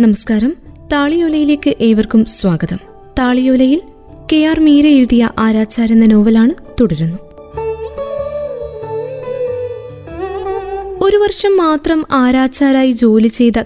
നമസ്കാരം. താളിയോലയിലേക്ക് ഏവർക്കും സ്വാഗതം. താളിയോലയിൽ കെ ആർ മീര എഴുതിയ ആരാച്ചാർ എന്ന നോവലാണ് തുടരുന്നു. ഒരു വർഷം മാത്രം ആരാച്ചാരായി ജോലി ചെയ്ത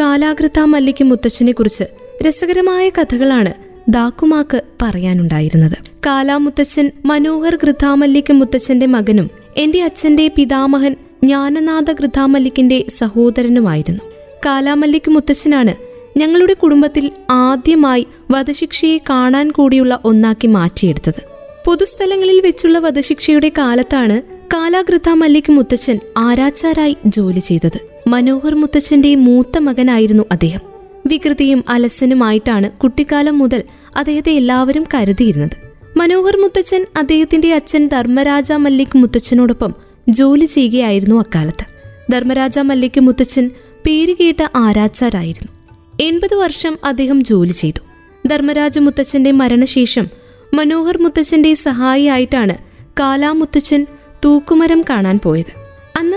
കാലാകൃത മല്ലിക്ക് മുത്തച്ഛനെ കുറിച്ച് രസകരമായ കഥകളാണ് ദാക്കുമാക്ക് പറയാനുണ്ടായിരുന്നത്. കാലാമുത്തച്ഛൻ മനോഹർ ഗൃഥാമല്ലിക്ക് മുത്തച്ഛന്റെ മകനും എന്റെ അച്ഛന്റെ പിതാമഹൻ ജ്ഞാനനാഥ ഗൃഥാമല്ലിക്കിന്റെ സഹോദരനുമായിരുന്നു. കാലാമല്ലിക്ക് മുത്തച്ഛനാണ്. ഞങ്ങളുടെ കുടുംബത്തിൽ ആദ്യമായി വധശിക്ഷയെ കാണാൻ കൂടിയുള്ള ഒന്നാക്കി മാറ്റിയെടുത്തത്. പൊതുസ്ഥലങ്ങളിൽ വെച്ചുള്ള വധശിക്ഷയുടെ കാലത്താണ് കാലാകൃത മല്ലിക് മുത്തച്ഛൻ ആരാച്ചാരായി ജോലി ചെയ്തത്. മനോഹർ മുത്തച്ഛന്റെ മൂത്ത മകനായിരുന്നു അദ്ദേഹം. വികൃതിയും അലസനുമായിട്ടാണ് കുട്ടിക്കാലം മുതൽ അദ്ദേഹത്തെ എല്ലാവരും കരുതിയിരുന്നത്. മനോഹർ മുത്തച്ഛൻ അദ്ദേഹത്തിന്റെ അച്ഛൻ ധർമ്മരാജ മല്ലിക് മുത്തച്ഛനോടൊപ്പം ജോലി ചെയ്യുകയായിരുന്നു അക്കാലത്ത്. ധർമ്മരാജ മല്ലിക് മുത്തച്ഛൻ പേരുകേട്ട ആരാച്ചാരായിരുന്നു. എൺപത് വർഷം അദ്ദേഹം ജോലി ചെയ്തു. ധർമ്മരാജ മുത്തച്ഛന്റെ മരണശേഷം മനോഹർ മുത്തച്ഛന്റെ സഹായിയായിട്ടാണ് കാലാമുത്തച്ഛൻ തൂക്കുമരം കാണാൻ പോയത്. അന്ന്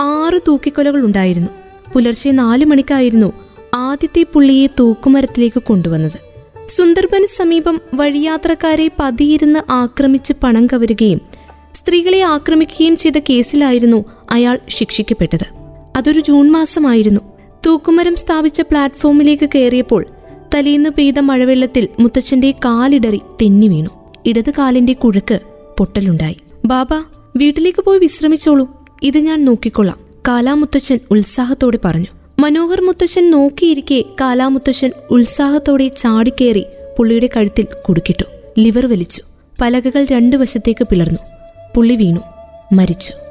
ആറ് തൂക്കിക്കൊലകൾ ഉണ്ടായിരുന്നു. പുലർച്ചെ നാലു മണിക്കായിരുന്നു ആദ്യത്തെ പുള്ളിയെ തൂക്കുമരത്തിലേക്ക് കൊണ്ടുവന്നത്. സുന്ദർബന് സമീപം വഴിയാത്രക്കാരെ പതിയിരുന്ന് ആക്രമിച്ച് പണം കവരുകയും സ്ത്രീകളെ ആക്രമിക്കുകയും ചെയ്ത കേസിലായിരുന്നു അയാൾ ശിക്ഷിക്കപ്പെട്ടത്. അതൊരു ജൂൺ മാസമായിരുന്നു. തൂക്കുമരം സ്ഥാപിച്ച പ്ലാറ്റ്ഫോമിലേക്ക് കയറിയപ്പോൾ തലേന്ന് പെയ്ത മഴവെള്ളത്തിൽ മുത്തച്ഛന്റെ കാലിടറി തെന്നി വീണു. ഇടത് കാലിന്റെ കുഴക്ക് പൊട്ടലുണ്ടായി. ബാബ വീട്ടിലേക്ക് പോയി വിശ്രമിച്ചോളൂ. ഇത് ഞാൻ നോക്കിക്കൊള്ളാം കാലാമുത്തച്ഛൻ ഉത്സാഹത്തോടെ പറഞ്ഞു. മനോഹർ മുത്തച്ഛൻ നോക്കിയിരിക്കെ കാലാമുത്തച്ഛൻ ഉത്സാഹത്തോടെ ചാടിക്കേറി പുള്ളിയുടെ കഴുത്തിൽ കുടുക്കിട്ടു. ലിവർ വലിച്ചു. പലകകൾ രണ്ടു വശത്തേക്ക് പിളർന്നു. പുള്ളി വീണു. മരിച്ചു.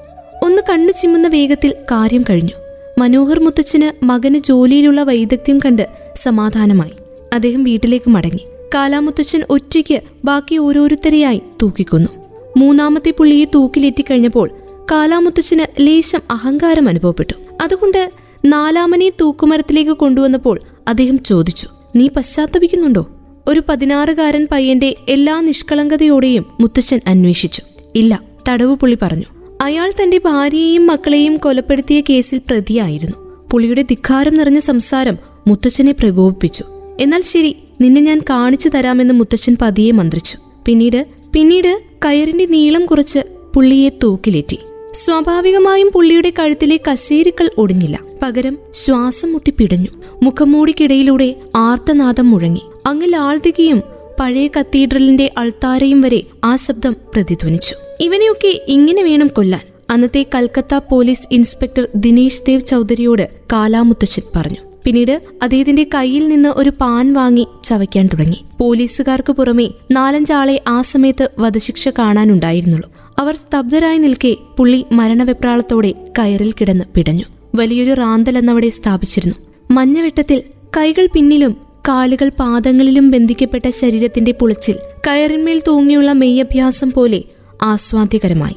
ഒന്ന് കണ്ണു ചിമ്മുന്ന വേഗത്തിൽ കാര്യം കഴിഞ്ഞു. മനോഹർ മുത്തച്ഛന് മകന് ജോലിയിലുള്ള വൈദഗ്ധ്യം കണ്ട് സമാധാനമായി. അദ്ദേഹം വീട്ടിലേക്ക് മടങ്ങി. കാലാമുത്തച്ഛൻ ഒറ്റയ്ക്ക് ബാക്കി ഓരോരുത്തരെയായി തൂക്കിക്കൊന്നു. മൂന്നാമത്തെ പുള്ളിയെ തൂക്കിലെത്തിക്കഴിഞ്ഞപ്പോൾ കാലാമുത്തച്ഛന് ലേശം അഹങ്കാരം അനുഭവപ്പെട്ടു. അതുകൊണ്ട് നാലാമനെ തൂക്കുമരത്തിലേക്ക് കൊണ്ടുവന്നപ്പോൾ അദ്ദേഹം ചോദിച്ചു നീ പശ്ചാത്തപിക്കുന്നുണ്ടോ? ഒരു പതിനാറുകാരൻ പയ്യന്റെ എല്ലാ നിഷ്കളങ്കതയോടെയും മുത്തച്ഛൻ അന്വേഷിച്ചു. ഇല്ല തടവ് പുള്ളി പറഞ്ഞു. അയാൾ തന്റെ ഭാര്യയെയും മക്കളെയും കൊലപ്പെടുത്തിയ കേസിൽ പ്രതിയായിരുന്നു. പുളിയുടെ ധിക്കാരം നിറഞ്ഞ സംസാരം മുത്തച്ഛനെ പ്രകോപിപ്പിച്ചു. എന്നാൽ ശരി നിന്നെ ഞാൻ കാണിച്ചു തരാമെന്ന് മുത്തച്ഛൻ പതിയെ മന്ത്രിച്ചു. പിന്നീട് പിന്നീട് കയറിന്റെ നീളം കുറച്ച് പുള്ളിയെ തൂക്കിലേറ്റി. സ്വാഭാവികമായും പുള്ളിയുടെ കഴുത്തിലെ കസേരുക്കൾ ഒടിഞ്ഞില്ല. പകരം ശ്വാസം മുട്ടി പിടഞ്ഞു. മുഖംമൂടിക്കിടയിലൂടെ ആർത്തനാദം മുഴങ്ങി. അങ്ങ് ലാൾതികയും പഴയ കത്തീഡ്രലിന്റെ അൾത്താരയും വരെ ആ ശബ്ദം പ്രതിധ്വനിച്ചു. ഇവനെയൊക്കെ ഇങ്ങനെ വേണം കൊല്ലാൻ. അന്നത്തെ കൽക്കത്ത പോലീസ് ഇൻസ്പെക്ടർ ദിനേശ് ദേവ് ചൗധരിയോട് കാലാമുത്തച്ഛൻ പറഞ്ഞു. പിന്നീട് അദ്ദേഹത്തിന്റെ കയ്യിൽ നിന്ന് ഒരു പാൻ വാങ്ങി ചവയ്ക്കാൻ തുടങ്ങി. പോലീസുകാർക്ക് പുറമെ നാലഞ്ചാളെ ആ സമയത്ത് വധശിക്ഷ കാണാനുണ്ടായിരുന്നുള്ളൂ. അവർ സ്തബ്ധരായി നിൽക്കെ പുള്ളി മരണവെപ്രാളത്തോടെ കയറിൽ കിടന്ന് പിടഞ്ഞു. വലിയൊരു റാന്തൽ എന്നവിടെ സ്ഥാപിച്ചിരുന്നു. മഞ്ഞവെട്ടത്തിൽ കൈകൾ പിന്നിലും കാലുകൾ പാദങ്ങളിലും ബന്ധിക്കപ്പെട്ട ശരീരത്തിന്റെ പുളിച്ചിൽ കയറിന്മേൽ തൂങ്ങിയുള്ള മെയ്യഭ്യാസം പോലെ ആസ്വാദ്യകരമായി.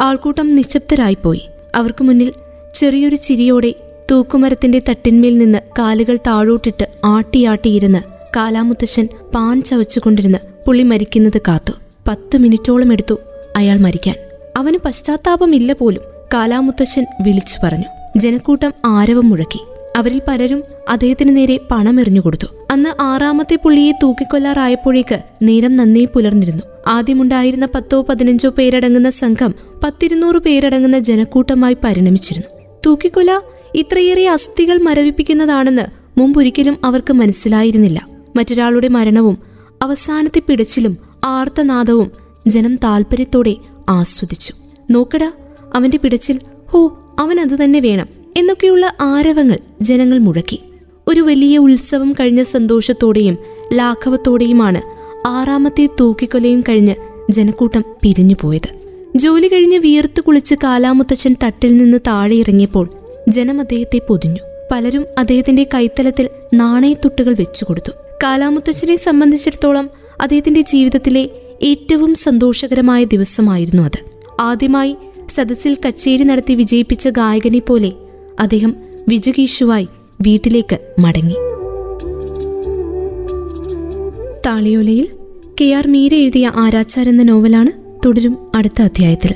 ആൾക്കൂട്ടം നിശബ്ദരായിപ്പോയി. അവർക്ക് മുന്നിൽ ചെറിയൊരു ചിരിയോടെ തൂക്കുമരത്തിന്റെ തട്ടിന്മേൽ നിന്ന് കാലുകൾ താഴോട്ടിട്ട് ആട്ടിയാട്ടിയിരുന്ന് കാലാമുത്തശ്ശൻ പാൻ ചവച്ചുകൊണ്ടിരുന്ന് പുള്ളി മരിക്കുന്നത് കാത്തു. പത്ത് മിനിറ്റോളം എടുത്തു അയാൾ മരിക്കാൻ. അവന് പശ്ചാത്താപമില്ല പോലും കാലാമുത്തശ്ശൻ വിളിച്ചു പറഞ്ഞു. ജനക്കൂട്ടം ആരവം മുഴക്കി. അവരിൽ പലരും അദ്ദേഹത്തിന് നേരെ പണം കൊടുത്തു. അന്ന് ആറാമത്തെ പുള്ളിയെ തൂക്കിക്കൊല്ലാറായപ്പോഴേക്ക് നേരം നന്നേ പുലർന്നിരുന്നു. ആദ്യമുണ്ടായിരുന്ന പത്തോ പതിനഞ്ചോ പേരടങ്ങുന്ന സംഘം പത്തിരുന്നൂറ് പേരടങ്ങുന്ന ജനക്കൂട്ടമായി പരിണമിച്ചിരുന്നു. തൂക്കിക്കൊല ഇത്രയേറെ അസ്ഥികൾ മരവിപ്പിക്കുന്നതാണെന്ന് മുമ്പൊരിക്കലും അവർക്ക് മനസ്സിലായിരുന്നില്ല. മറ്റൊരാളുടെ മരണവും അവസാനത്തെ പിടച്ചിലും ആർത്തനാദവും ജനം താൽപര്യത്തോടെ ആസ്വദിച്ചു. നോക്കടാ അവന്റെ പിടച്ചിൽ ഹോ അവൻ അത് തന്നെ വേണം. എന്നൊക്കെയുള്ള ആരവങ്ങൾ ജനങ്ങൾ മുഴക്കി. ഒരു വലിയ ഉത്സവം കഴിഞ്ഞ സന്തോഷത്തോടെയും ലാഘവത്തോടെയുമാണ് ആറാമത്തെ തൂക്കിക്കൊലയും കഴിഞ്ഞ് ജനക്കൂട്ടം പിരിഞ്ഞുപോയത് ജോലി കഴിഞ്ഞ് വിയർത്ത് കുളിച്ച് കാലാമുത്തച്ഛൻ തട്ടിൽ നിന്ന് താഴെ ഇറങ്ങിയപ്പോൾ ജനം അദ്ദേഹത്തെ പൊതിഞ്ഞു. പലരും അദ്ദേഹത്തിന്റെ കൈത്തലത്തിൽ നാണയത്തുട്ടുകൾ വെച്ചുകൊടുത്തു. കാലാമുത്തച്ഛനെ സംബന്ധിച്ചിടത്തോളം അദ്ദേഹത്തിന്റെ ജീവിതത്തിലെ ഏറ്റവും സന്തോഷകരമായ ദിവസമായിരുന്നു അത്. ആദ്യമായി സദസ്സിൽ കച്ചേരി നടത്തി വിജയിപ്പിച്ച ഗായകനെ പോലെ അദ്ദേഹം വിജുകീഷുവായി വീട്ടിലേക്ക് മടങ്ങി. താളിയോലയിൽ കെ ആർ മീര എഴുതിയ ആരാച്ചാർ എന്ന നോവലാണ് തുടരും അടുത്ത അധ്യായത്തിൽ.